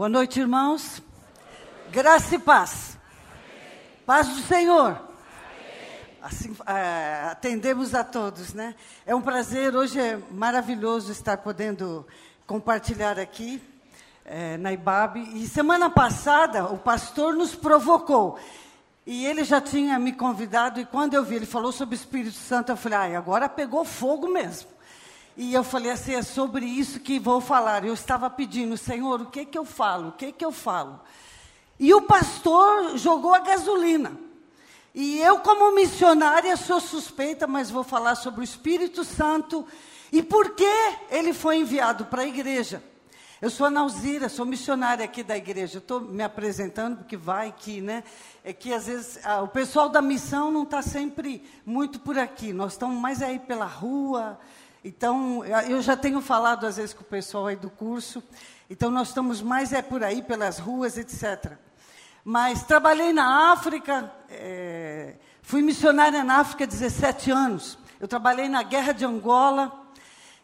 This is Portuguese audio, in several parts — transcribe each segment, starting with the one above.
Boa noite, irmãos. Graça e paz. Paz do Senhor. Assim, é, atendemos a todos, né? É um prazer, hoje é maravilhoso estar podendo compartilhar aqui é, na IBAB. E semana passada o pastor nos provocou. E ele já tinha me convidado, e quando eu vi, ele falou sobre o Espírito Santo, eu falei, agora pegou fogo mesmo. E eu falei assim, é sobre isso que vou falar. Eu estava pedindo, Senhor, o que que eu falo? O que que eu falo? E o pastor jogou a gasolina. E eu, como missionária, sou suspeita, mas vou falar sobre o Espírito Santo e por que ele foi enviado para a igreja. Eu sou a Nauzira, sou missionária aqui da igreja. Estou me apresentando, porque vai que, né? É que às vezes o pessoal da missão não está sempre muito por aqui. Nós estamos mais aí pela rua, então, eu já tenho falado às vezes com o pessoal aí do curso, então nós estamos mais é por aí, pelas ruas, etc. Mas trabalhei na África, é, fui missionária na África há 17 anos. Eu trabalhei na Guerra de Angola,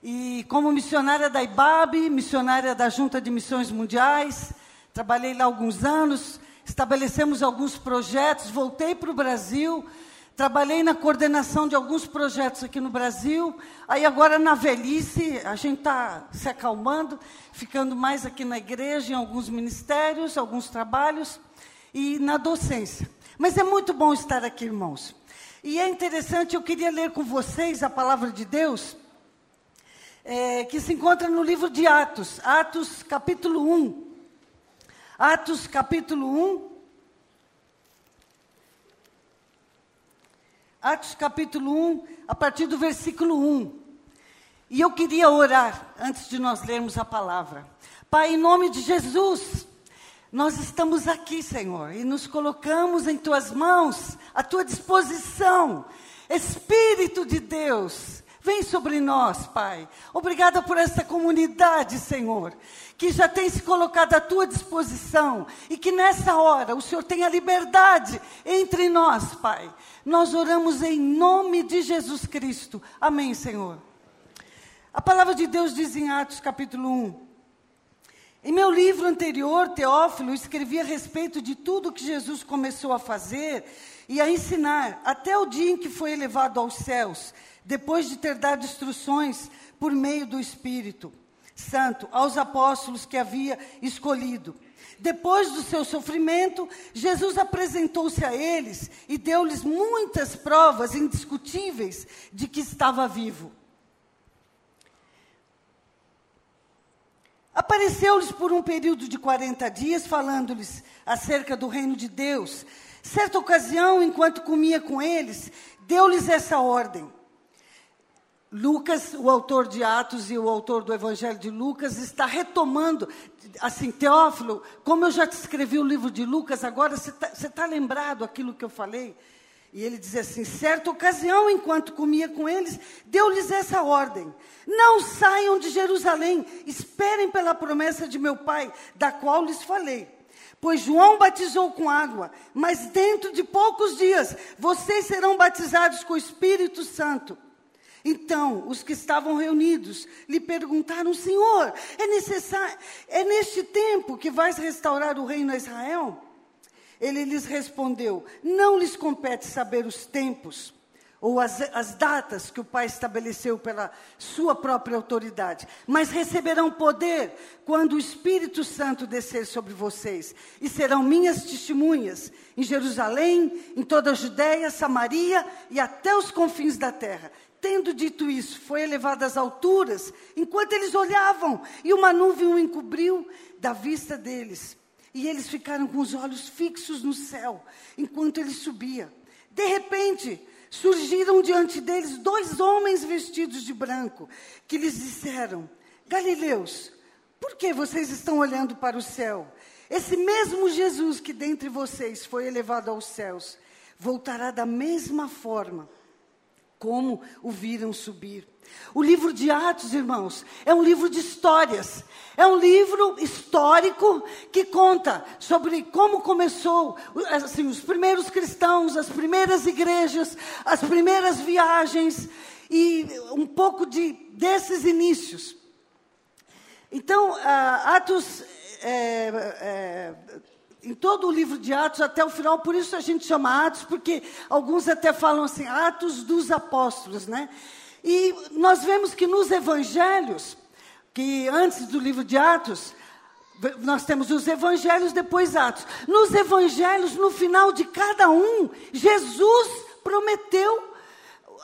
e como missionária da IBAB, missionária da Junta de Missões Mundiais, trabalhei lá alguns anos, estabelecemos alguns projetos, voltei para o Brasil, Trabalhei na coordenação de alguns projetos aqui no Brasil. Aí agora na velhice, a gente está se acalmando, ficando mais aqui na igreja, em alguns ministérios, alguns trabalhos e na docência. Mas é muito bom estar aqui, irmãos. E é interessante, eu queria ler com vocês a palavra de Deus, é, que se encontra no livro de Atos, Atos capítulo 1. Atos capítulo 1, Atos capítulo 1, a partir do versículo 1. E eu queria orar antes de nós lermos a palavra. Pai, em nome de Jesus, nós estamos aqui, Senhor, e nos colocamos em tuas mãos, à tua disposição. Espírito de Deus, vem sobre nós, Pai. Obrigada por esta comunidade, Senhor, que já tem se colocado à tua disposição e que nessa hora o Senhor tenha liberdade entre nós, Pai nós oramos em nome de Jesus Cristo. Amém, Senhor. A palavra de Deus diz em Atos capítulo 1. Em meu livro anterior, Teófilo, escrevi a respeito de tudo que Jesus começou a fazer e a ensinar, até o dia em que foi elevado aos céus, depois de ter dado instruções por meio do Espírito Santo aos apóstolos que havia escolhido. Depois do seu sofrimento, Jesus apresentou-se a eles e deu-lhes muitas provas indiscutíveis de que estava vivo. Apareceu-lhes por um período de 40 dias, falando-lhes acerca do reino de Deus. Certa ocasião, enquanto comia com eles, deu-lhes essa ordem: Lucas, o autor de Atos e o autor do Evangelho de Lucas, está retomando, assim, Teófilo, como eu já te escrevi o livro de Lucas, agora você está tá lembrado aquilo que eu falei? E ele diz assim: certa ocasião, enquanto comia com eles, deu-lhes essa ordem: não saiam de Jerusalém, esperem pela promessa de meu pai, da qual lhes falei. Pois João batizou com água, mas dentro de poucos dias vocês serão batizados com o Espírito Santo. Então, os que estavam reunidos lhe perguntaram: Senhor, é necessário, é neste tempo que vais restaurar o reino a Israel? Ele lhes respondeu: Não lhes compete saber os tempos ou as, as, datas que o Pai estabeleceu pela sua própria autoridade, mas receberão poder quando o Espírito Santo descer sobre vocês, e serão minhas testemunhas em Jerusalém, em toda a Judéia, Samaria e até os confins da terra. Tendo dito isso, foi elevado às alturas, enquanto eles olhavam, e uma nuvem o encobriu da vista deles. E eles ficaram com os olhos fixos no céu, enquanto ele subia. De repente, surgiram diante deles dois homens vestidos de branco, que lhes disseram: Galileus, por que vocês estão olhando para o céu? Esse mesmo Jesus que dentre vocês foi elevado aos céus, voltará da mesma forma como o viram subir. O livro de Atos, irmãos, é um livro de histórias. É um livro histórico que conta sobre como começou assim, os primeiros cristãos, as primeiras igrejas, as primeiras viagens e um pouco de, desses inícios. Então, uh, Atos, é, em todo o livro de Atos até o final, por isso a gente chama Atos, porque alguns até falam assim, Atos dos Apóstolos, né? E nós vemos que nos evangelhos, que antes do livro de Atos, nós temos os evangelhos, depois Atos. Nos evangelhos, no final de cada um, Jesus prometeu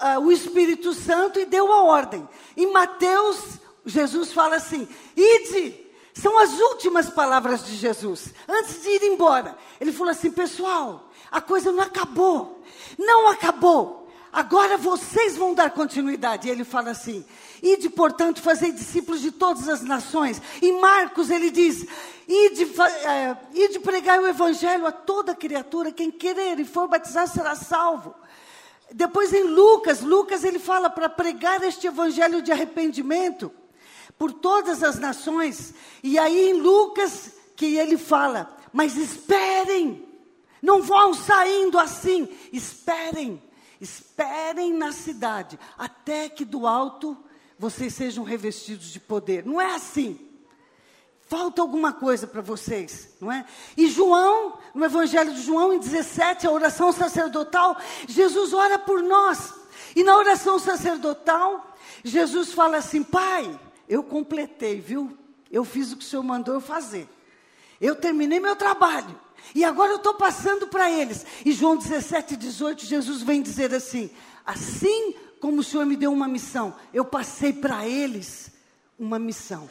uh, o Espírito Santo e deu a ordem. Em Mateus, Jesus fala assim: ide. São as últimas palavras de Jesus, antes de ir embora. Ele falou assim: pessoal, a coisa não acabou. Não acabou. Agora vocês vão dar continuidade. E ele fala assim: Ide, portanto, fazer discípulos de todas as nações. Em Marcos ele diz: Ide, é, ide pregar o evangelho a toda criatura, quem querer e for batizar será salvo. Depois em Lucas, Lucas ele fala para pregar este evangelho de arrependimento por todas as nações. E aí em Lucas que ele fala: Mas esperem, não vão saindo assim, esperem Esperem na cidade, até que do alto vocês sejam revestidos de poder. Não é assim. Falta alguma coisa para vocês, não é? E João, no Evangelho de João, em 17, a oração sacerdotal, Jesus ora por nós. E na oração sacerdotal, Jesus fala assim: Pai, eu completei, viu? Eu fiz o que o Senhor mandou eu fazer. Eu terminei meu trabalho. E agora eu estou passando para eles. E João 17, 18, Jesus vem dizer assim: Assim como o Senhor me deu uma missão, eu passei para eles uma missão.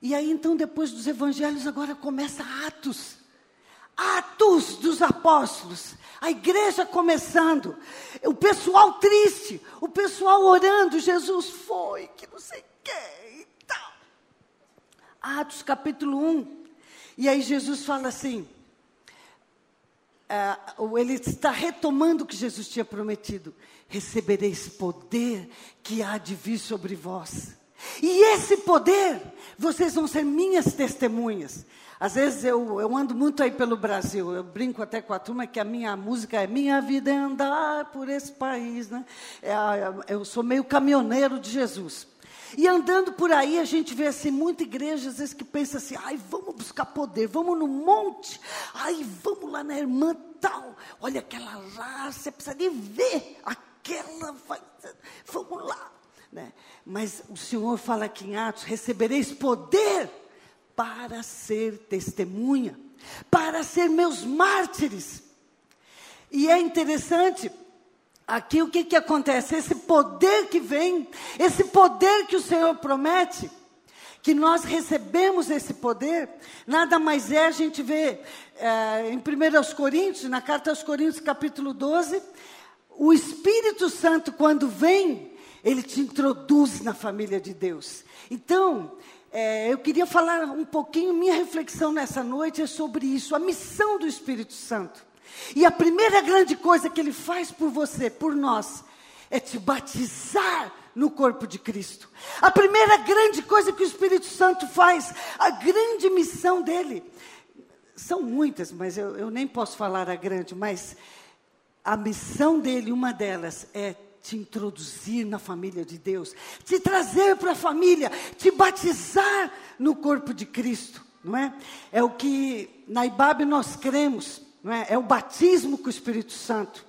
E aí então, depois dos evangelhos, agora começa Atos. Atos dos apóstolos, a igreja começando, o pessoal triste, o pessoal orando, Jesus foi, que não sei o que e tal. Atos capítulo 1, e aí Jesus fala assim: uh, ele está retomando o que Jesus tinha prometido: recebereis poder que há de vir sobre vós. E esse poder, vocês vão ser minhas testemunhas. Às vezes eu, eu ando muito aí pelo Brasil, eu brinco até com a turma que a minha música é Minha Vida é Andar por esse país. Né? É, eu sou meio caminhoneiro de Jesus. E andando por aí, a gente vê assim, muita igreja, às vezes, que pensa assim, ai, vamos buscar poder, vamos no monte, ai, vamos lá na irmã tal, olha aquela lá, você precisa de ver, aquela vai, vamos lá. Né? Mas o Senhor fala aqui em Atos, recebereis poder para ser testemunha, para ser meus mártires. E é interessante, Aqui o que, que acontece? Esse poder que vem, esse poder que o Senhor promete, que nós recebemos esse poder, nada mais é, a gente vê é, em 1 Coríntios, na carta aos Coríntios, capítulo 12, o Espírito Santo, quando vem, ele te introduz na família de Deus. Então, é, eu queria falar um pouquinho, minha reflexão nessa noite é sobre isso, a missão do Espírito Santo. E a primeira grande coisa que ele faz por você, por nós, é te batizar no corpo de Cristo. A primeira grande coisa que o Espírito Santo faz, a grande missão dele, são muitas, mas eu, eu nem posso falar a grande, mas a missão dele, uma delas, é te introduzir na família de Deus, te trazer para a família, te batizar no corpo de Cristo, não é? É o que na IBAB nós cremos não é? é o batismo com o Espírito Santo.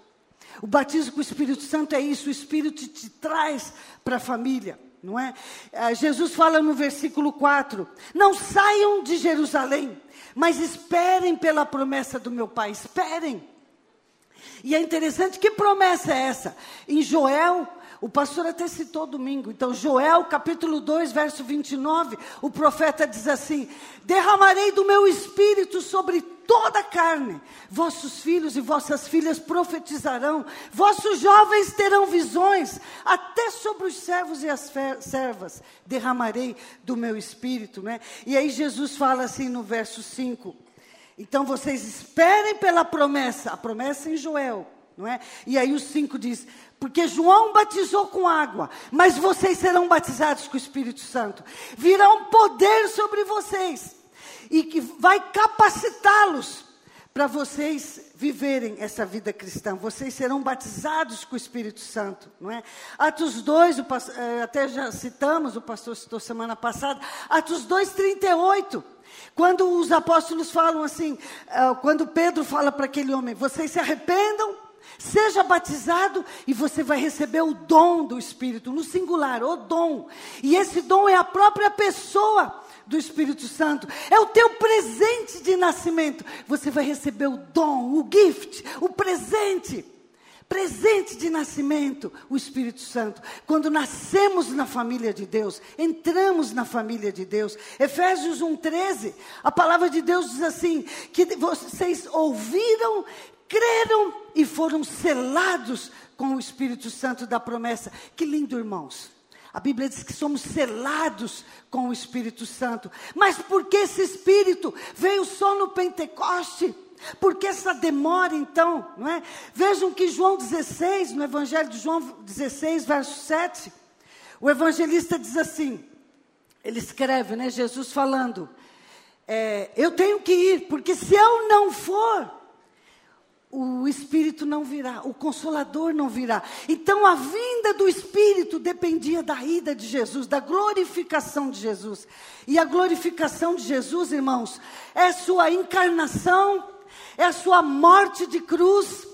O batismo com o Espírito Santo é isso, o Espírito te traz para a família, não é? é? Jesus fala no versículo 4: Não saiam de Jerusalém, mas esperem pela promessa do meu Pai, esperem. E é interessante, que promessa é essa? Em Joel, o pastor até citou domingo. Então, Joel, capítulo 2, verso 29, o profeta diz assim: Derramarei do meu espírito sobre toda a carne. Vossos filhos e vossas filhas profetizarão, vossos jovens terão visões, até sobre os servos e as servas derramarei do meu espírito, né? E aí Jesus fala assim no verso 5. Então vocês esperem pela promessa, a promessa em Joel, não é? E aí o 5 diz: porque João batizou com água, mas vocês serão batizados com o Espírito Santo. Virá um poder sobre vocês e que vai capacitá-los para vocês viverem essa vida cristã. Vocês serão batizados com o Espírito Santo, não é? Atos 2, o, eh, até já citamos, o pastor citou semana passada, Atos 2, 38. Quando os apóstolos falam assim, uh, quando Pedro fala para aquele homem, vocês se arrependam, seja batizado e você vai receber o dom do Espírito, no singular, o dom. E esse dom é a própria pessoa do Espírito Santo, é o teu presente de nascimento. Você vai receber o dom, o gift, o presente presente de nascimento, o Espírito Santo. Quando nascemos na família de Deus, entramos na família de Deus. Efésios 1:13, a palavra de Deus diz assim: que vocês ouviram, creram e foram selados com o Espírito Santo da promessa. Que lindo, irmãos. A Bíblia diz que somos selados com o Espírito Santo. Mas por que esse Espírito veio só no Pentecoste? Por que essa demora então? Não é? Vejam que João 16, no Evangelho de João 16, verso 7, o evangelista diz assim: ele escreve, né? Jesus falando, é, eu tenho que ir, porque se eu não for, o Espírito não virá, o Consolador não virá. Então a vinda do Espírito dependia da ida de Jesus, da glorificação de Jesus. E a glorificação de Jesus, irmãos, é sua encarnação é sua morte de cruz,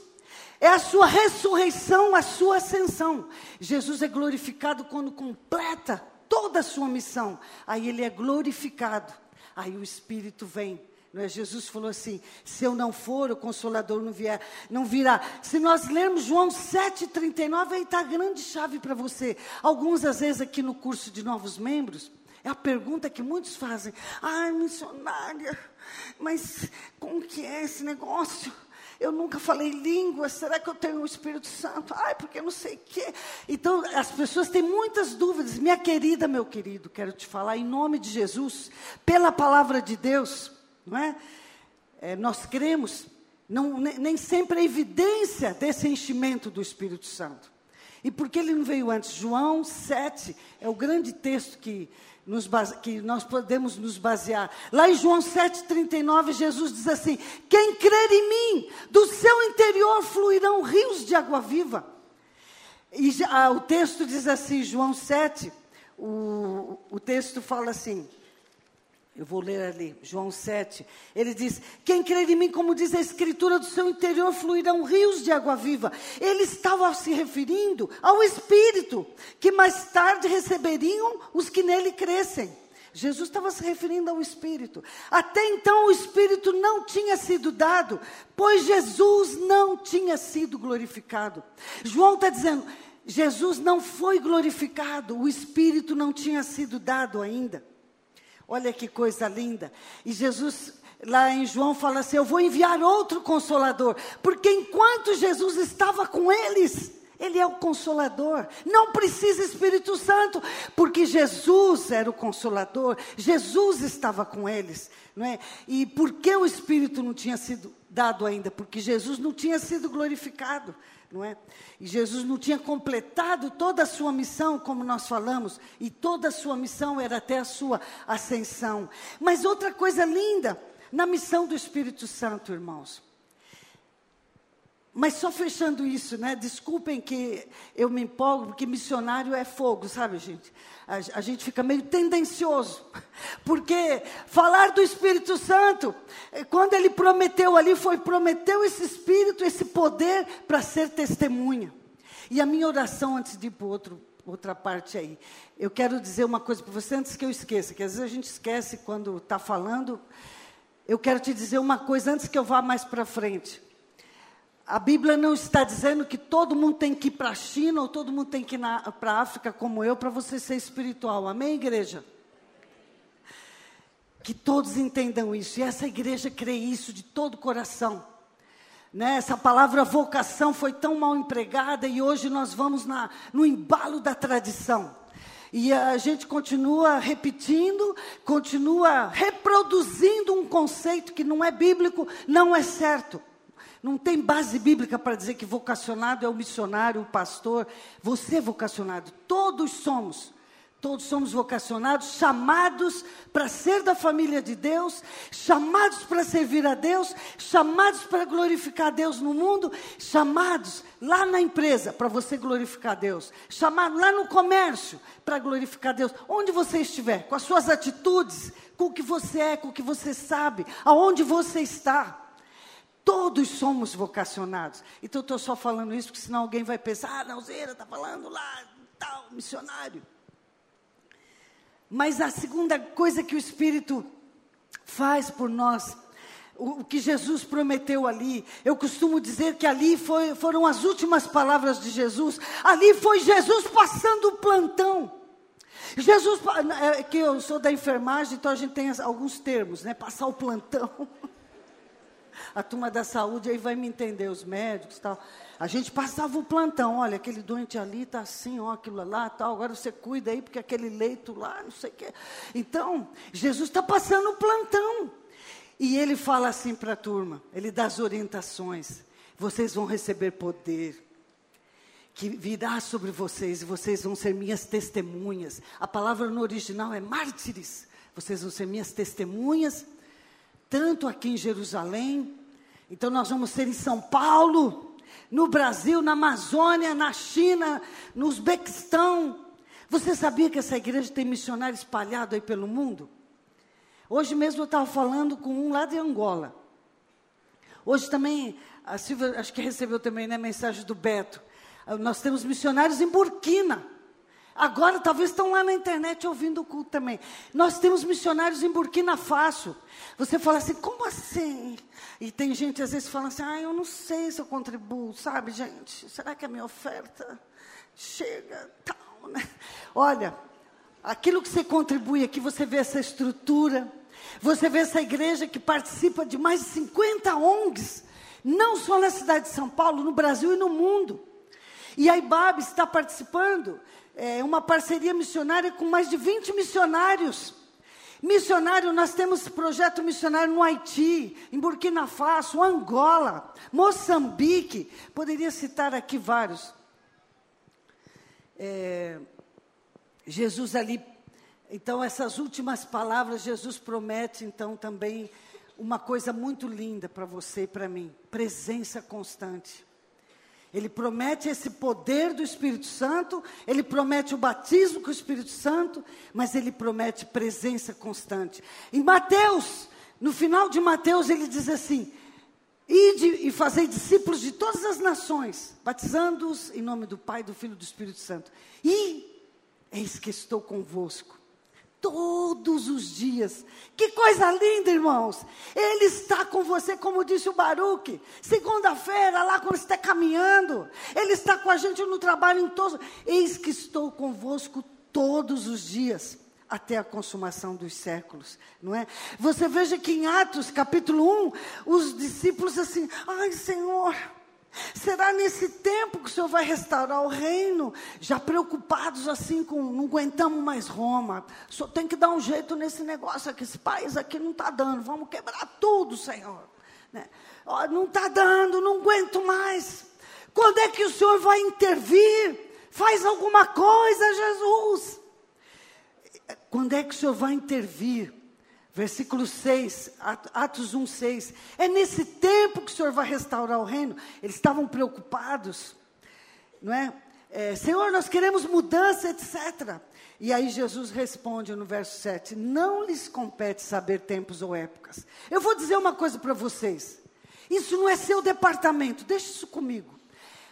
é a sua ressurreição, a sua ascensão. Jesus é glorificado quando completa toda a sua missão. Aí ele é glorificado. Aí o Espírito vem. Não é? Jesus falou assim: se eu não for, o consolador não, vier, não virá. Se nós lermos João 7,39, aí está a grande chave para você. Alguns, às vezes, aqui no curso de novos membros, é a pergunta que muitos fazem. Ai, missionária, mas como que é esse negócio? Eu nunca falei língua, será que eu tenho o Espírito Santo? Ai, porque não sei o quê. Então, as pessoas têm muitas dúvidas. Minha querida, meu querido, quero te falar, em nome de Jesus, pela palavra de Deus, não é? é nós cremos, não, nem, nem sempre é evidência desse enchimento do Espírito Santo. E por que ele não veio antes? João 7 é o grande texto que nos que nós podemos nos basear. Lá em João 7,39, Jesus diz assim: Quem crer em mim, do seu interior fluirão rios de água viva. E ah, o texto diz assim, João 7, o, o texto fala assim: eu vou ler ali, João 7. Ele diz: Quem crer em mim, como diz a Escritura, do seu interior fluirão rios de água viva. Ele estava se referindo ao Espírito, que mais tarde receberiam os que nele crescem. Jesus estava se referindo ao Espírito. Até então o Espírito não tinha sido dado, pois Jesus não tinha sido glorificado. João está dizendo: Jesus não foi glorificado, o Espírito não tinha sido dado ainda. Olha que coisa linda. E Jesus, lá em João, fala assim: Eu vou enviar outro consolador. Porque enquanto Jesus estava com eles, ele é o consolador. Não precisa Espírito Santo, porque Jesus era o consolador. Jesus estava com eles, não é? E por que o Espírito não tinha sido dado ainda? Porque Jesus não tinha sido glorificado não é? E Jesus não tinha completado toda a sua missão, como nós falamos, e toda a sua missão era até a sua ascensão. Mas outra coisa linda na missão do Espírito Santo, irmãos. Mas só fechando isso, né? Desculpem que eu me empolgo, porque missionário é fogo, sabe, gente? A, a, gente fica meio tendencioso. Porque falar do Espírito Santo, eh, quando ele prometeu ali, foi prometeu esse Espírito, esse poder para ser testemunha. E a minha oração, antes de ir para outra parte aí, eu quero dizer uma coisa para você antes que eu esqueça, que às vezes a gente esquece quando está falando. Eu quero te dizer uma coisa antes que eu vá mais para frente. A Bíblia não está dizendo que todo mundo tem que ir para a China ou todo mundo tem que ir para a África como eu para você ser espiritual. Amém, igreja? Que todos entendam isso. E essa igreja crê isso de todo o coração. Né? Essa palavra vocação foi tão mal empregada e hoje nós vamos na, no embalo da tradição. E a gente continua repetindo, continua reproduzindo um conceito que não é bíblico, não é certo. Não tem base bíblica para dizer que vocacionado é o missionário, o pastor. Você é vocacionado. Todos somos. Todos somos vocacionados, chamados para ser da família de Deus, chamados para servir a Deus, chamados para glorificar a Deus no mundo, chamados lá na empresa para você glorificar a Deus, chamado lá no comércio para glorificar a Deus, onde você estiver, com as suas atitudes, com o que você é, com o que você sabe, aonde você está. Todos somos vocacionados. Então, estou só falando isso, porque senão alguém vai pensar, ah, Nauzeira está falando lá, tal, missionário. Mas a segunda coisa que o Espírito faz por nós, o, o que Jesus prometeu ali, eu costumo dizer que ali foi, foram as últimas palavras de Jesus, ali foi Jesus passando o plantão. Jesus, é, que eu sou da enfermagem, então a gente tem alguns termos, né? Passar o plantão. A turma da saúde aí vai me entender, os médicos tal. A gente passava o plantão, olha, aquele doente ali está assim, ó, aquilo lá, tal, agora você cuida aí, porque aquele leito lá, não sei o quê. Então, Jesus está passando o plantão. E ele fala assim para a turma, ele dá as orientações. Vocês vão receber poder que virá sobre vocês e vocês vão ser minhas testemunhas. A palavra no original é mártires. Vocês vão ser minhas testemunhas, tanto aqui em Jerusalém. Então nós vamos ser em São Paulo, no Brasil, na Amazônia, na China, no Uzbequistão. Você sabia que essa igreja tem missionário espalhado aí pelo mundo? Hoje mesmo eu estava falando com um lá de Angola. Hoje também, a Silvia, acho que recebeu também né, mensagem do Beto. Ah, nós temos missionários em Burkina. Agora talvez estão lá na internet ouvindo o culto também. Nós temos missionários em Burkina Faso. Você fala assim, como assim? E tem gente às vezes falando assim, ah, eu não sei se eu contribuo, sabe, gente? Será que a minha oferta chega? Né? Olha, aquilo que você contribui aqui, você vê essa estrutura, você vê essa igreja que participa de mais de 50 ONGs, não só na cidade de São Paulo, no Brasil e no mundo. E a IBAB está participando é, uma parceria missionária com mais de 20 missionários. Missionário, nós temos projeto missionário no Haiti, em Burkina Faso, Angola, Moçambique, poderia citar aqui vários. É, Jesus ali, então essas últimas palavras, Jesus promete então também uma coisa muito linda para você e para mim: presença constante. Ele promete esse poder do Espírito Santo, ele promete o batismo com o Espírito Santo, mas ele promete presença constante. Em Mateus, no final de Mateus, ele diz assim: Ide e fazei discípulos de todas as nações, batizando-os em nome do Pai, do Filho e do Espírito Santo. E eis que estou convosco todos os dias. Que coisa linda, irmãos. Ele está com você, como disse o Baruque. Segunda-feira, lá quando está caminhando. Ele está com a gente no trabalho em todos. Eis que estou convosco todos os dias. Até a consumação dos séculos, não é? Você veja que em Atos capítulo 1, os discípulos assim, ai Senhor, Será nesse tempo que o Senhor vai restaurar o reino? Já preocupados assim com, não aguentamos mais Roma. O Senhor tem que dar um jeito nesse negócio aqui. Esse país aqui não está dando. Vamos quebrar tudo, Senhor. Né? Oh, não está dando, não aguento mais. Quando é que o Senhor vai intervir? Faz alguma coisa, Jesus. Quando é que o Senhor vai intervir? Versículo 6, Atos 1, 6. É nesse tempo que o Senhor vai restaurar o reino. Eles estavam preocupados, não é? é Senhor, nós queremos mudança, etc. E aí Jesus responde no verso 7: Não lhes compete saber tempos ou épocas. Eu vou dizer uma coisa para vocês. Isso não é seu departamento, deixe isso comigo.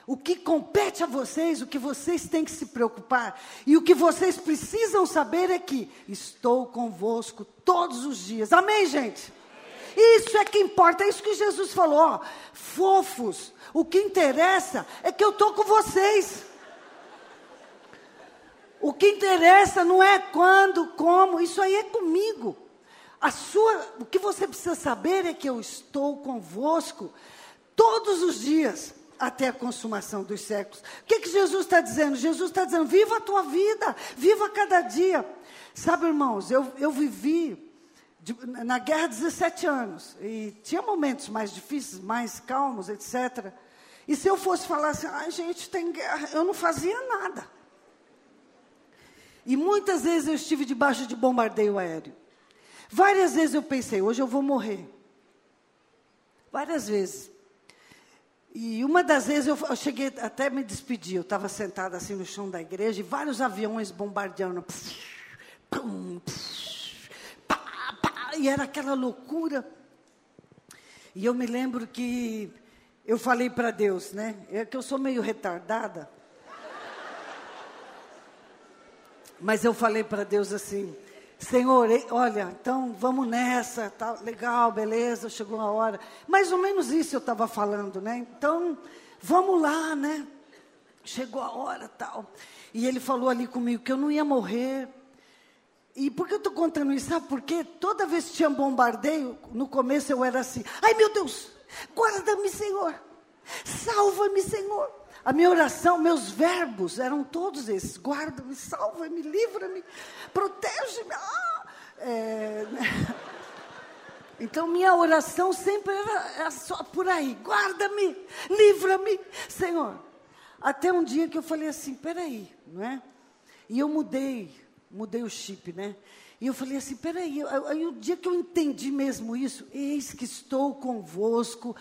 O que compete a vocês, o que vocês têm que se preocupar e o que vocês precisam saber é que estou convosco todos os dias. Amém, gente? Isso é que importa, é isso que Jesus falou. Ó, fofos, o que interessa é que eu estou com vocês. O que interessa não é quando, como, isso aí é comigo. A sua, o que você precisa saber é que eu estou convosco todos os dias até a consumação dos séculos. O que, que Jesus está dizendo? Jesus está dizendo: viva a tua vida, viva cada dia. Sabe, irmãos, eu, eu vivi de, na guerra 17 anos, e tinha momentos mais difíceis, mais calmos, etc. E se eu fosse falar assim, ai gente, tem guerra, eu não fazia nada. E muitas vezes eu estive debaixo de bombardeio aéreo. Várias vezes eu pensei, hoje eu vou morrer. Várias vezes. E uma das vezes eu, eu cheguei até me despedir, eu estava sentada assim no chão da igreja e vários aviões bombardeando. pum, pá, pá, e era aquela loucura. E eu me lembro que eu falei para Deus, né? É que eu sou meio retardada. Mas eu falei para Deus assim: Senhor, olha, então vamos nessa, tá legal, beleza, chegou a hora. Mais ou menos isso eu estava falando, né? Então, vamos lá, né? Chegou a hora, tal. E ele falou ali comigo que eu não ia morrer. E por que eu estou contando isso? Sabe por quê? Toda vez que tinha bombardeio, no começo eu era assim: ai meu Deus, guarda-me, Senhor, salva-me, Senhor. A minha oração, meus verbos eram todos esses: guarda-me, salva-me, livra-me, protege-me. Ah! É, né? Então, minha oração sempre era, só por aí: guarda-me, livra-me, Senhor. Até um dia que eu falei assim: peraí, não é? E eu mudei, mudei o chip, né? E eu falei assim: peraí, aí o dia que eu entendi mesmo isso, eis que estou convosco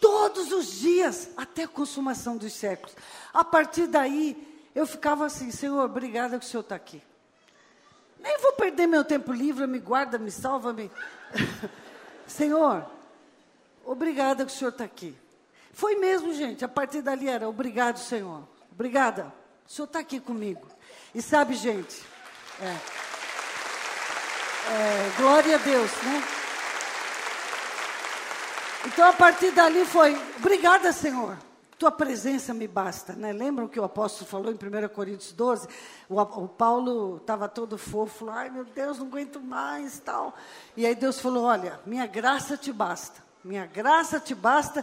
todos os dias, até a consumação dos séculos. A partir daí, eu ficava assim, Senhor, obrigada que o Senhor está aqui. Nem vou perder meu tempo livre, me guarda, me salva, me. Senhor, obrigada que o Senhor está aqui. Foi mesmo, gente, a partir dali era, obrigado, Senhor. Obrigada, o Senhor está aqui comigo. E sabe, gente, é, é, glória a Deus, né? Então a partir dali foi, obrigada Senhor, tua presença me basta. Né? Lembram que o apóstolo falou em 1 Coríntios 12? O, o Paulo estava todo fofo, ai meu Deus, não aguento mais tal. E aí Deus falou, olha, minha graça te basta, minha graça te basta,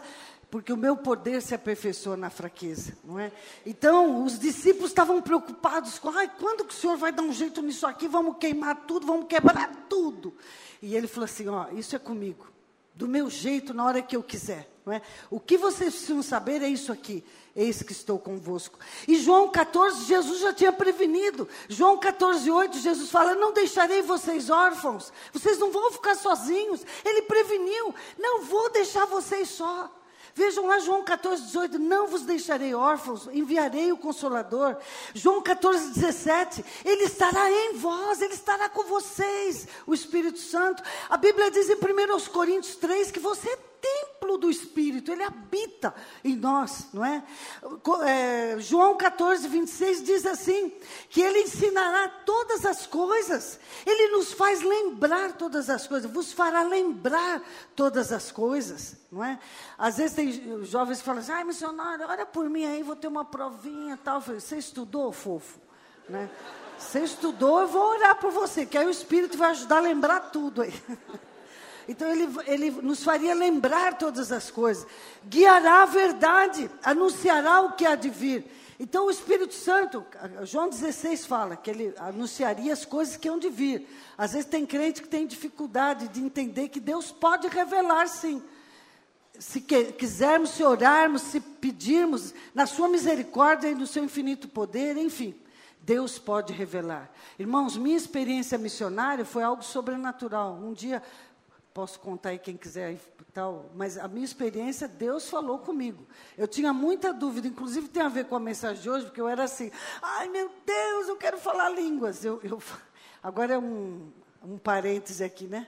porque o meu poder se aperfeiçoa na fraqueza, não é? Então, os discípulos estavam preocupados com, ai, quando que o Senhor vai dar um jeito nisso aqui? Vamos queimar tudo, vamos quebrar tudo. E ele falou assim, ó, isso é comigo do meu jeito, na hora que eu quiser. Não é? O que vocês precisam saber é isso aqui. Eis que estou convosco. E João 14, Jesus já tinha prevenido. João 14, 8, Jesus fala: Não deixarei vocês órfãos. Vocês não vão ficar sozinhos. Ele preveniu: Não vou deixar vocês só. Vejam lá João 14, 18: Não vos deixarei órfãos, enviarei o Consolador. João 14, 17: Ele estará em vós, Ele estará com vocês, o Espírito Santo. A Bíblia diz em 1 Coríntios 3 que você templo do Espírito, ele habita em nós, não é? é? João 14, 26 diz assim: que ele ensinará todas as coisas, ele nos faz lembrar todas as coisas, vos fará lembrar todas as coisas, não é? Às vezes tem jovens que falam assim: ai, missionário, ora por mim aí, vou ter uma provinha tal. você estudou, fofo? Né? Você estudou, eu vou orar por você, que aí o Espírito vai ajudar a lembrar tudo aí. Então ele, ele nos faria lembrar todas as coisas, guiará a verdade, anunciará o que há de vir. Então o Espírito Santo, João 16 fala que ele anunciaria as coisas que hão de vir. Às vezes tem crente que tem dificuldade de entender que Deus pode revelar sim. Se que, quisermos, se orarmos, se pedirmos, na sua misericórdia e no seu infinito poder, enfim, Deus pode revelar. Irmãos, minha experiência missionária foi algo sobrenatural. Um dia posso contar aí quem quiser tal, mas a minha experiência, Deus falou comigo. Eu tinha muita dúvida, inclusive tem a ver com a mensagem de hoje, porque eu era assim, ai meu Deus, eu quero falar línguas. Eu, eu agora é um, um parêntese aqui, né?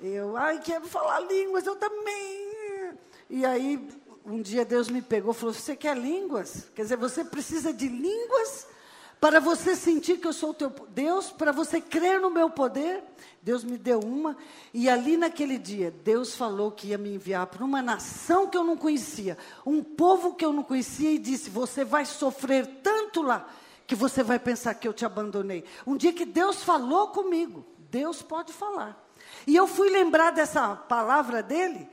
Eu, ai, quero falar línguas, eu também. E aí, um dia Deus me pegou e falou: Você quer línguas? Quer dizer, você precisa de línguas para você sentir que eu sou o teu Deus, para você crer no meu poder, Deus me deu uma, e ali naquele dia, Deus falou que ia me enviar para uma nação que eu não conhecia, um povo que eu não conhecia, e disse: Você vai sofrer tanto lá, que você vai pensar que eu te abandonei. Um dia que Deus falou comigo, Deus pode falar. E eu fui lembrar dessa palavra dele,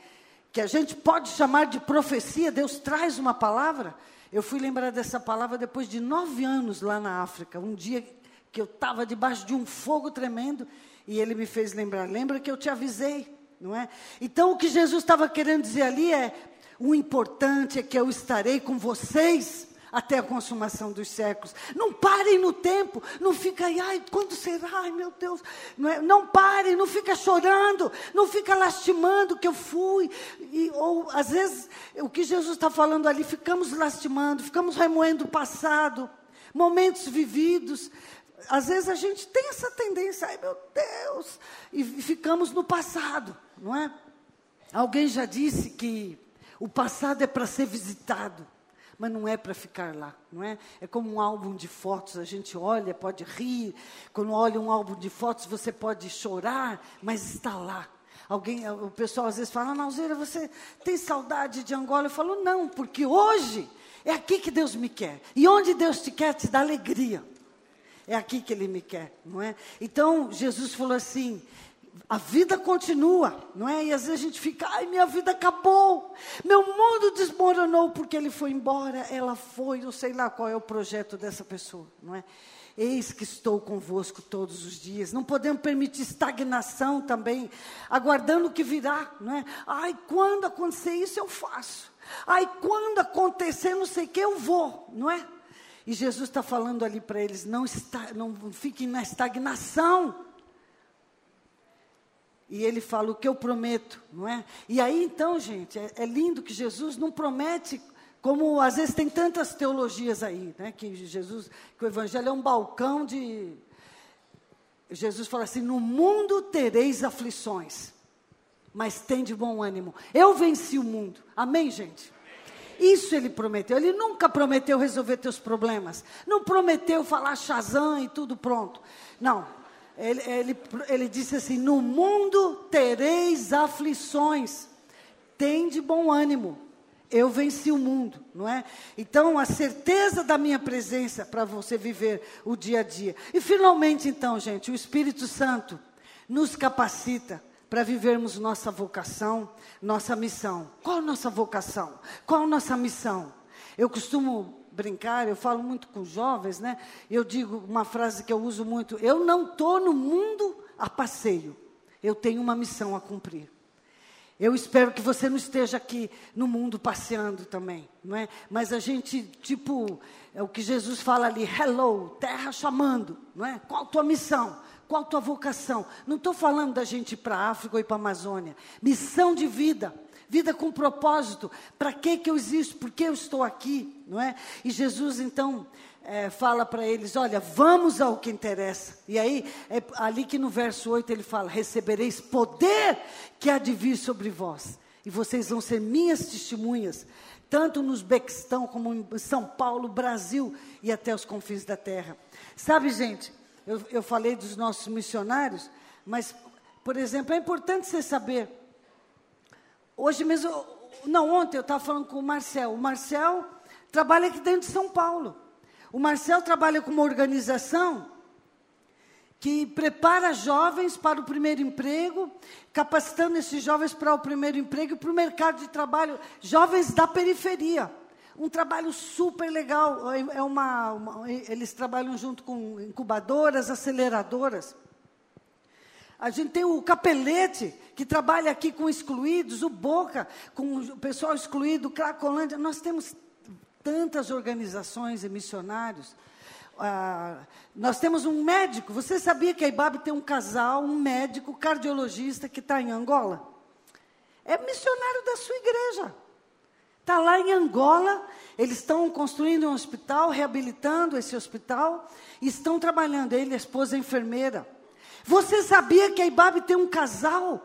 que a gente pode chamar de profecia, Deus traz uma palavra. Eu fui lembrar dessa palavra depois de nove anos lá na África. Um dia que eu estava debaixo de um fogo tremendo e ele me fez lembrar. Lembra que eu te avisei, não é? Então o que Jesus estava querendo dizer ali é: o importante é que eu estarei com vocês até a consumação dos séculos. Não parem no tempo, não fica aí, ai, quando será? Ai, meu Deus. Não, é, não parem, não fica chorando, não fica lastimando que eu fui. E, ou, às vezes, o que Jesus está falando ali, ficamos lastimando, ficamos remoendo o passado, momentos vividos. Às vezes a gente tem essa tendência, ai meu Deus, e ficamos no passado, não é? Alguém já disse que o passado é para ser visitado mas não é para ficar lá, não é? É como um álbum de fotos, a gente olha, pode rir, quando olha um álbum de fotos você pode chorar, mas está lá. Alguém, o pessoal às vezes fala, Nalzeira, você tem saudade de Angola? Eu falo, não, porque hoje é aqui que Deus me quer. E onde Deus te quer, te dá alegria. É aqui que Ele me quer, não é? Então, Jesus falou assim, a vida continua, não é? E às vezes a gente fica, ai, minha vida acabou, meu mundo desmoronou porque ele foi embora, ela foi, eu sei lá qual é o projeto dessa pessoa, não é? Eis que estou convosco todos os dias. Não podemos permitir estagnação também, aguardando o que virá, não é? Ai, quando acontecer isso eu faço. Ai, quando acontecer não sei o que eu vou, não é? E Jesus está falando ali para eles, não, está, não fiquem na estagnação. E ele fala o que eu prometo, não é? E aí então, gente, é, é, lindo que Jesus não promete, como às vezes tem tantas teologias aí, né? Que Jesus, que o Evangelho é um balcão de. Jesus fala assim: no mundo tereis aflições, mas tem de bom ânimo. Eu venci o mundo. Amém, gente? Isso ele prometeu. Ele nunca prometeu resolver teus problemas. Não prometeu falar Shazam e tudo pronto. Não ele, ele, ele disse assim: No mundo tereis aflições, tem de bom ânimo. Eu venci o mundo, não é? Então, a certeza da minha presença para você viver o dia a dia. E finalmente, então, gente, o Espírito Santo nos capacita para vivermos nossa vocação, nossa missão. Qual a nossa vocação? Qual a nossa missão? Eu costumo brincar, eu falo muito com jovens, né? Eu digo uma frase que eu uso muito: eu não estou no mundo a passeio, eu tenho uma missão a cumprir. Eu espero que você não esteja aqui no mundo passeando também, não é? Mas a gente, tipo, é o que Jesus fala ali, hello, terra chamando, não é? Qual a tua missão? Qual a tua vocação? Não estou falando da gente ir para a África ou para a Amazônia. Missão de vida vida com propósito. Para que que eu existo? Por que eu estou aqui? Não é? E Jesus então é, fala para eles: olha, vamos ao que interessa. E aí, é ali que no verso 8 ele fala: recebereis poder que há de vir sobre vós. E vocês vão ser minhas testemunhas, tanto no Uzbequistão como em São Paulo, Brasil e até os confins da terra. Sabe, gente, eu, eu falei dos nossos missionários, mas, por exemplo, é importante você saber Hoje mesmo, não, ontem eu estava falando com o Marcel. O Marcel trabalha aqui dentro de São Paulo. O Marcel trabalha com uma organização que prepara jovens para o primeiro emprego, capacitando esses jovens para o primeiro emprego e para o mercado de trabalho, jovens da periferia. Um trabalho super legal. É, uma, uma eles trabalham junto com incubadoras, aceleradoras. A gente tem o Capelete, que trabalha aqui com excluídos, o Boca, com o pessoal excluído, Cracolândia. Nós temos tantas organizações e missionários. Ah, nós temos um médico. Você sabia que a IBAB tem um casal, um médico cardiologista que está em Angola? É missionário da sua igreja. Está lá em Angola, eles estão construindo um hospital, reabilitando esse hospital, e estão trabalhando, ele, a esposa a enfermeira. Você sabia que a Ibabe tem um casal?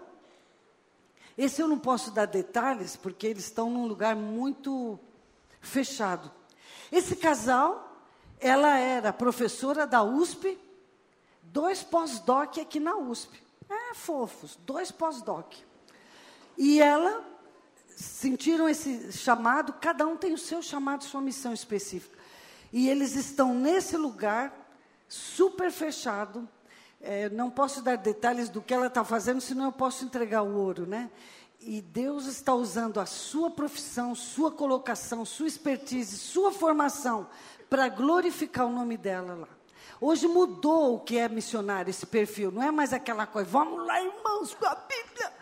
Esse eu não posso dar detalhes, porque eles estão num lugar muito fechado. Esse casal, ela era professora da USP, dois pós-doc aqui na USP. É, fofos, dois pós-doc. E ela sentiram esse chamado, cada um tem o seu chamado, sua missão específica. E eles estão nesse lugar super fechado, é, não posso dar detalhes do que ela está fazendo, senão eu posso entregar o ouro, né? E Deus está usando a sua profissão, sua colocação, sua expertise, sua formação para glorificar o nome dela lá. Hoje mudou o que é missionário, esse perfil. Não é mais aquela coisa, vamos lá, irmãos, com a Bíblia.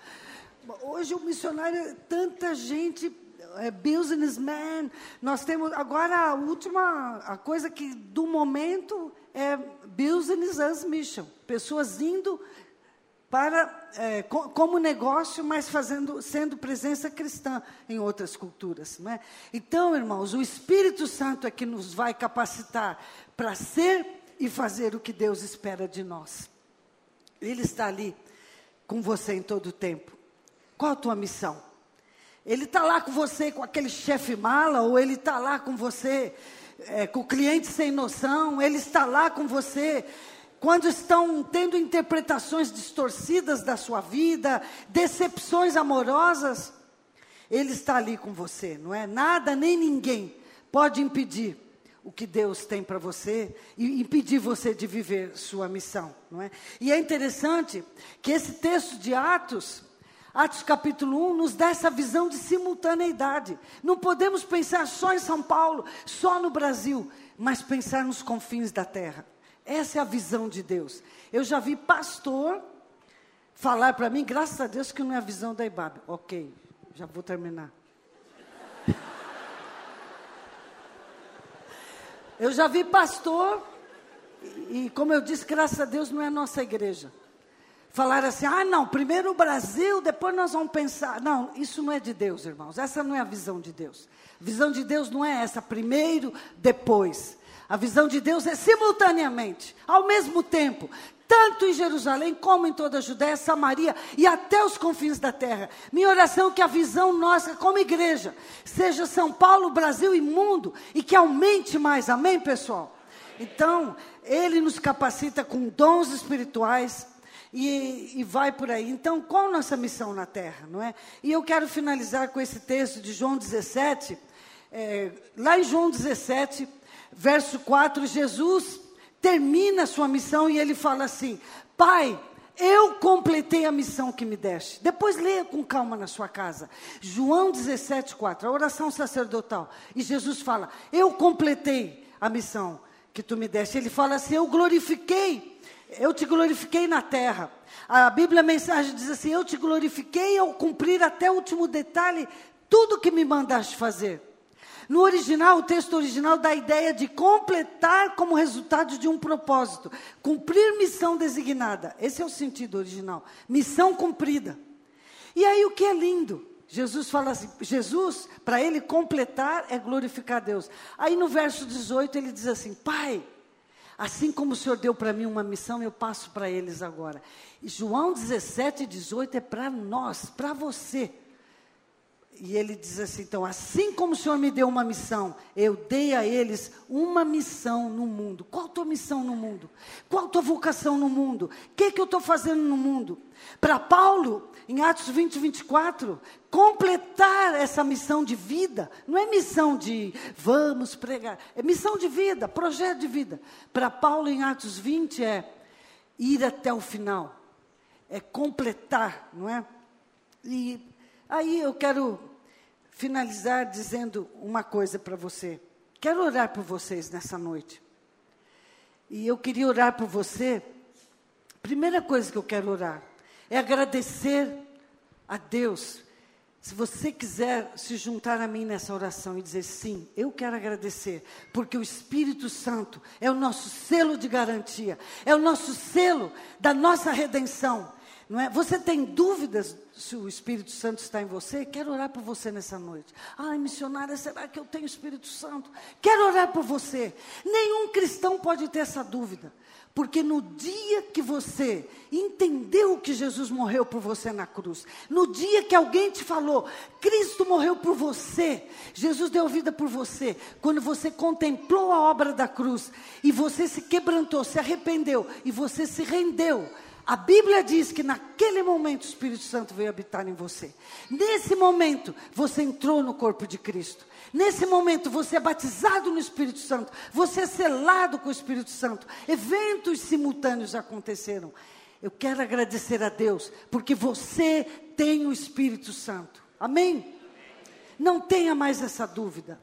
Hoje o missionário, tanta gente, é, businessman. Nós temos agora a última, a coisa que do momento é business as mission. Pessoas indo para é, como negócio, mas fazendo, sendo presença cristã em outras culturas. Não é? Então, irmãos, o Espírito Santo é que nos vai capacitar para ser e fazer o que Deus espera de nós. Ele está ali com você em todo o tempo. Qual a tua missão? Ele está lá com você com aquele chefe mala, ou ele está lá com você é, com o cliente sem noção, ele está lá com você quando estão tendo interpretações distorcidas da sua vida, decepções amorosas, Ele está ali com você, não é? Nada nem ninguém pode impedir o que Deus tem para você e impedir você de viver sua missão, não é? E é interessante que esse texto de Atos, Atos capítulo 1, nos dá essa visão de simultaneidade. Não podemos pensar só em São Paulo, só no Brasil, mas pensar nos confins da terra. Essa é a visão de Deus. Eu já vi pastor falar para mim, graças a Deus que não é a visão da IBAB. Ok, já vou terminar. Eu já vi pastor, e como eu disse, graças a Deus não é a nossa igreja. Falar assim, ah, não, primeiro o Brasil, depois nós vamos pensar. Não, isso não é de Deus, irmãos. Essa não é a visão de Deus. A visão de Deus não é essa, primeiro, depois. A visão de Deus é simultaneamente, ao mesmo tempo, tanto em Jerusalém como em toda a Judéia, Samaria e até os confins da terra. Minha oração é que a visão nossa como igreja seja São Paulo, Brasil e mundo e que aumente mais. Amém, pessoal? Então, ele nos capacita com dons espirituais e, e, vai por aí. Então, qual a nossa missão na terra, não é? E eu quero finalizar com esse texto de João 17. É, lá em João 17, verso 4, Jesus termina a sua missão e ele fala assim: Pai, eu completei a missão que me deste. Depois leia com calma na sua casa. João 17, 4, a oração sacerdotal. E Jesus fala: Eu completei a missão que tu me deste. Ele fala assim: Eu glorifiquei, eu te glorifiquei na terra. A Bíblia a mensagem diz assim: Eu te glorifiquei ao cumprir até o último detalhe tudo que me mandaste fazer. No original, o texto original dá a ideia de completar como resultado de um propósito, cumprir missão designada. Esse é o sentido original. Missão cumprida. E aí o que é lindo? Jesus fala assim, Jesus, para ele completar é glorificar Deus. Aí no verso 18 ele diz assim: Pai, assim como o Senhor deu para mim uma missão, eu passo para eles agora. João 17 e 18 é para nós, para você e ele diz assim: então, assim como o Senhor me deu uma missão, eu dei a eles uma missão no mundo. Qual a tua missão no mundo? Qual a tua vocação no mundo? O que, que eu estou fazendo no mundo? Para Paulo, em Atos 20, 24, completar essa missão de vida, não é missão de vamos pregar, é missão de vida, projeto de vida. Para Paulo, em Atos 20, é ir até o final, é completar, não é? E aí eu quero finalizar dizendo uma coisa para você. Quero orar por vocês nessa noite. E eu queria orar por você. Primeira coisa que eu quero orar é agradecer a Deus. Se você quiser se juntar a mim nessa oração e dizer sim, eu quero agradecer, porque o Espírito Santo é o nosso selo de garantia, é o nosso selo da nossa redenção. Não é? Você tem dúvidas se o Espírito Santo está em você? Quero orar por você nessa noite. Ai, missionária, será que eu tenho Espírito Santo? Quero orar por você. Nenhum cristão pode ter essa dúvida. Porque no dia que você entendeu que Jesus morreu por você na cruz, no dia que alguém te falou, Cristo morreu por você, Jesus deu vida por você, quando você contemplou a obra da cruz e você se quebrantou, se arrependeu e você se rendeu a Bíblia diz que naquele momento o Espírito Santo veio habitar em você. Nesse momento, você entrou no corpo de Cristo. Nesse momento, você é batizado no Espírito Santo. Você é selado com o Espírito Santo. Eventos simultâneos aconteceram. Eu quero agradecer a Deus, porque você tem o Espírito Santo. Amém? Não tenha mais essa dúvida.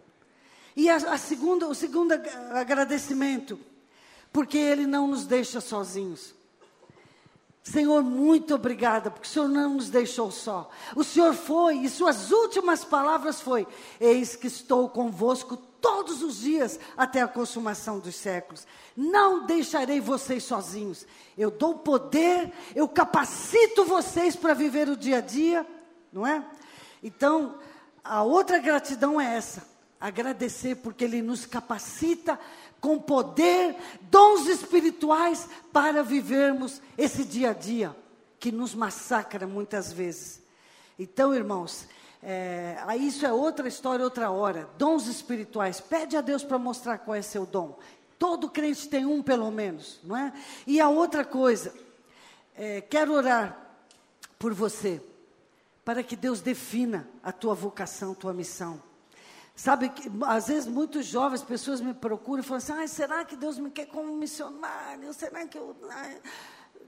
E a, a segunda, o segundo agradecimento, porque Ele não nos deixa sozinhos. Senhor, muito obrigada, porque o Senhor não nos deixou só. O Senhor foi, e suas últimas palavras foi: Eis que estou convosco todos os dias até a consumação dos séculos. Não deixarei vocês sozinhos. Eu dou poder, eu capacito vocês para viver o dia a dia, não é? Então, a outra gratidão é essa: agradecer porque Ele nos capacita com poder, dons espirituais para vivermos esse dia a dia que nos massacra muitas vezes. Então, irmãos, é, isso é outra história, outra hora. Dons espirituais. Pede a Deus para mostrar qual é seu dom. Todo crente tem um, pelo menos, não é? E a outra coisa, é, quero orar por você, para que Deus defina a tua vocação, tua missão. Sabe que às vezes muitos jovens pessoas me procuram e falam assim: ah, será que Deus me quer como missionário? Será que eu.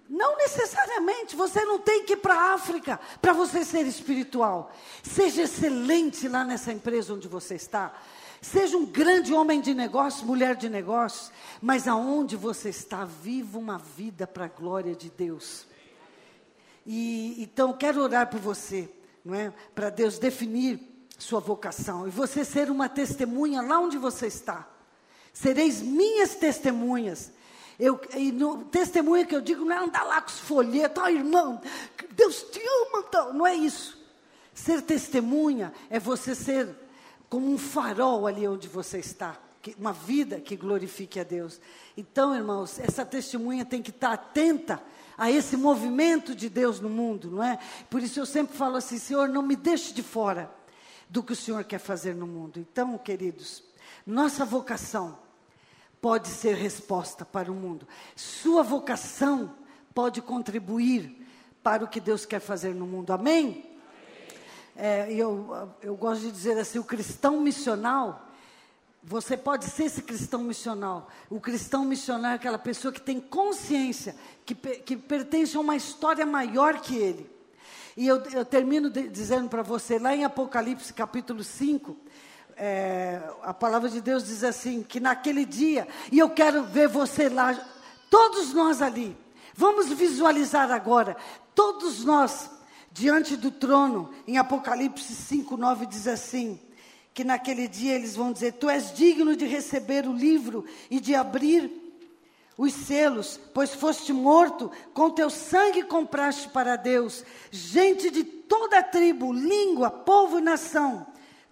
Não necessariamente, você não tem que ir para a África para você ser espiritual. Seja excelente lá nessa empresa onde você está. Seja um grande homem de negócios, mulher de negócios, mas aonde você está, viva uma vida para a glória de Deus. E então quero orar por você, não é? Para Deus definir sua vocação e você ser uma testemunha lá onde você está. Sereis minhas testemunhas. Eu, e no, testemunha que eu digo não é andar lá com os folhetos, oh, irmão, Deus te ama, então. não é isso. Ser testemunha é você ser como um farol ali onde você está, que, uma vida que glorifique a Deus. Então, irmãos, essa testemunha tem que estar atenta a esse movimento de Deus no mundo, não é? Por isso eu sempre falo assim, Senhor, não me deixe de fora do que o Senhor quer fazer no mundo. Então, queridos, nossa vocação pode ser resposta para o mundo. Sua vocação pode contribuir para o que Deus quer fazer no mundo. Amém? É, eu, eu gosto de dizer assim: o cristão missional. Você pode ser esse cristão missional. O cristão missionário é aquela pessoa que tem consciência que, que pertence a uma história maior que ele. E eu, eu termino de, dizendo para você, lá em Apocalipse capítulo 5, é, a palavra de Deus diz assim: que naquele dia, e eu quero ver você lá, todos nós ali, vamos visualizar agora, todos nós, diante do trono, em Apocalipse 5, 9 diz assim: que naquele dia eles vão dizer: Tu és digno de receber o livro e de abrir os selos, pois foste morto, com teu sangue compraste para Deus, gente de toda tribo, língua, povo e nação.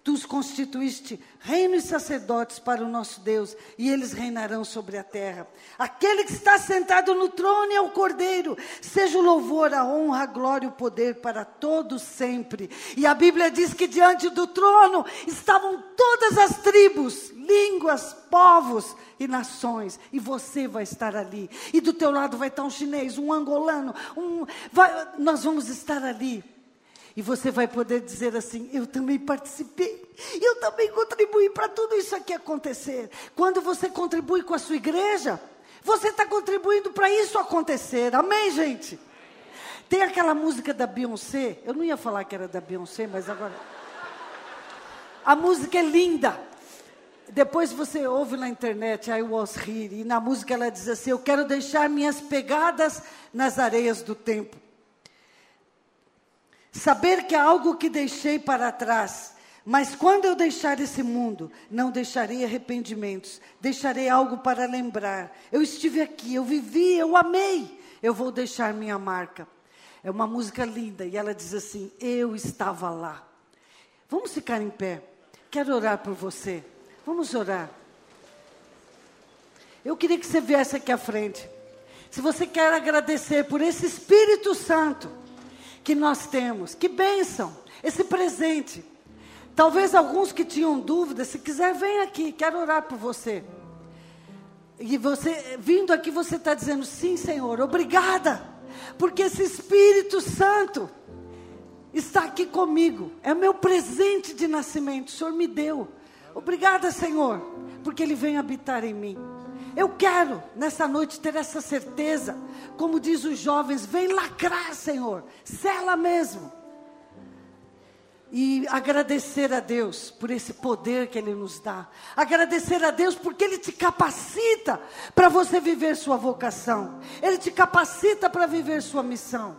Tu os constituíste reino e sacerdotes para o nosso Deus, e eles reinarão sobre a terra. Aquele que está sentado no trono é o Cordeiro. Seja o louvor, a honra, a glória e o poder para todos sempre. E a Bíblia diz que diante do trono estavam todas as tribos, línguas, povos e nações, e você vai estar ali. E do teu lado vai estar um chinês, um angolano, um, vai, nós vamos estar ali. E você vai poder dizer assim: eu também participei, eu também contribuí para tudo isso aqui acontecer. Quando você contribui com a sua igreja, você está contribuindo para isso acontecer. Amém, gente? Tem aquela música da Beyoncé, eu não ia falar que era da Beyoncé, mas agora. A música é linda. Depois você ouve na internet, I was here, e na música ela diz assim: Eu quero deixar minhas pegadas nas areias do tempo. Saber que há algo que deixei para trás, mas quando eu deixar esse mundo, não deixarei arrependimentos, deixarei algo para lembrar. Eu estive aqui, eu vivi, eu amei, eu vou deixar minha marca. É uma música linda e ela diz assim: Eu estava lá. Vamos ficar em pé. Quero orar por você. Vamos orar. Eu queria que você viesse aqui à frente. Se você quer agradecer por esse Espírito Santo que nós temos, que bênção, esse presente. Talvez alguns que tinham dúvidas, se quiser, vem aqui, quero orar por você. E você, vindo aqui, você está dizendo: sim, Senhor, obrigada, porque esse Espírito Santo está aqui comigo, é o meu presente de nascimento, o Senhor me deu. Obrigada, Senhor, porque Ele vem habitar em mim. Eu quero, nessa noite, ter essa certeza. Como diz os jovens, vem lacrar, Senhor. Sela mesmo. e agradecer a Deus por esse poder que Ele nos dá. Agradecer a Deus porque Ele te capacita para você viver sua vocação. Ele te capacita para viver sua missão.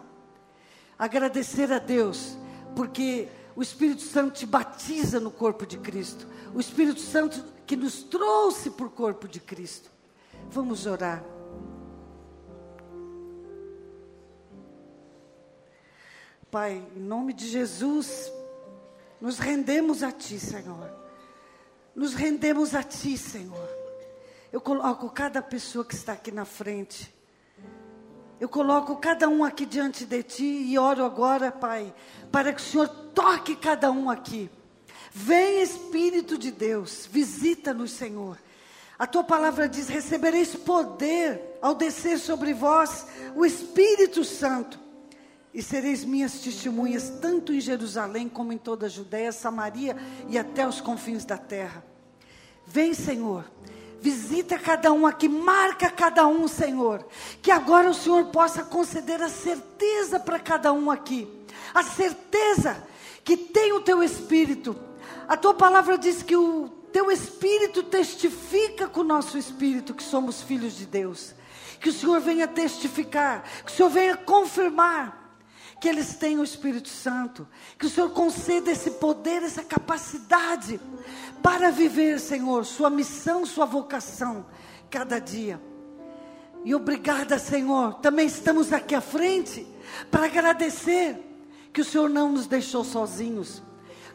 Agradecer a Deus porque o Espírito Santo te batiza no corpo de Cristo. O Espírito Santo que nos trouxe para o corpo de Cristo. Vamos orar. Pai, em nome de Jesus, nos rendemos a Ti, Senhor. Nos rendemos a Ti, Senhor. Eu coloco cada pessoa que está aqui na frente. Eu coloco cada um aqui diante de Ti e oro agora, Pai, para que o Senhor toque cada um aqui. Vem Espírito de Deus, visita-nos, Senhor. A tua palavra diz: recebereis poder ao descer sobre vós o Espírito Santo e sereis minhas testemunhas, tanto em Jerusalém como em toda a Judéia, Samaria e até os confins da terra. Vem, Senhor, visita cada um aqui, marca cada um, Senhor. Que agora o Senhor possa conceder a certeza para cada um aqui, a certeza que tem o teu Espírito. A tua palavra diz que o teu Espírito testifica com o nosso Espírito que somos filhos de Deus. Que o Senhor venha testificar, que o Senhor venha confirmar que eles tenham o Espírito Santo, que o Senhor conceda esse poder, essa capacidade para viver, Senhor, sua missão, sua vocação, cada dia. E obrigada, Senhor, também estamos aqui à frente para agradecer que o Senhor não nos deixou sozinhos,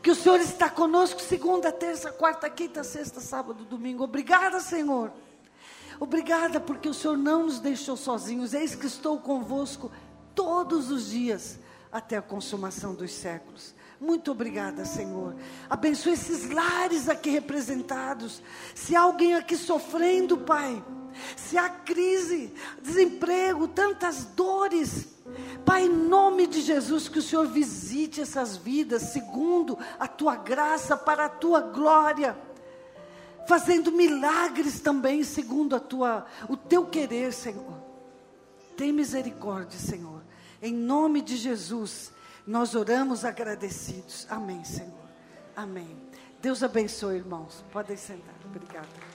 que o Senhor está conosco segunda, terça, quarta, quinta, sexta, sábado, domingo. Obrigada, Senhor. Obrigada porque o Senhor não nos deixou sozinhos. Eis que estou convosco todos os dias até a consumação dos séculos. Muito obrigada, Senhor. Abençoe esses lares aqui representados. Se há alguém aqui sofrendo, Pai, se há crise, desemprego, tantas dores, Pai, em nome de Jesus, que o Senhor visite essas vidas segundo a tua graça, para a tua glória, fazendo milagres também segundo a tua, o teu querer, Senhor. Tem misericórdia, Senhor. Em nome de Jesus, nós oramos agradecidos. Amém, Senhor. Amém. Deus abençoe, irmãos. Podem sentar. Obrigada.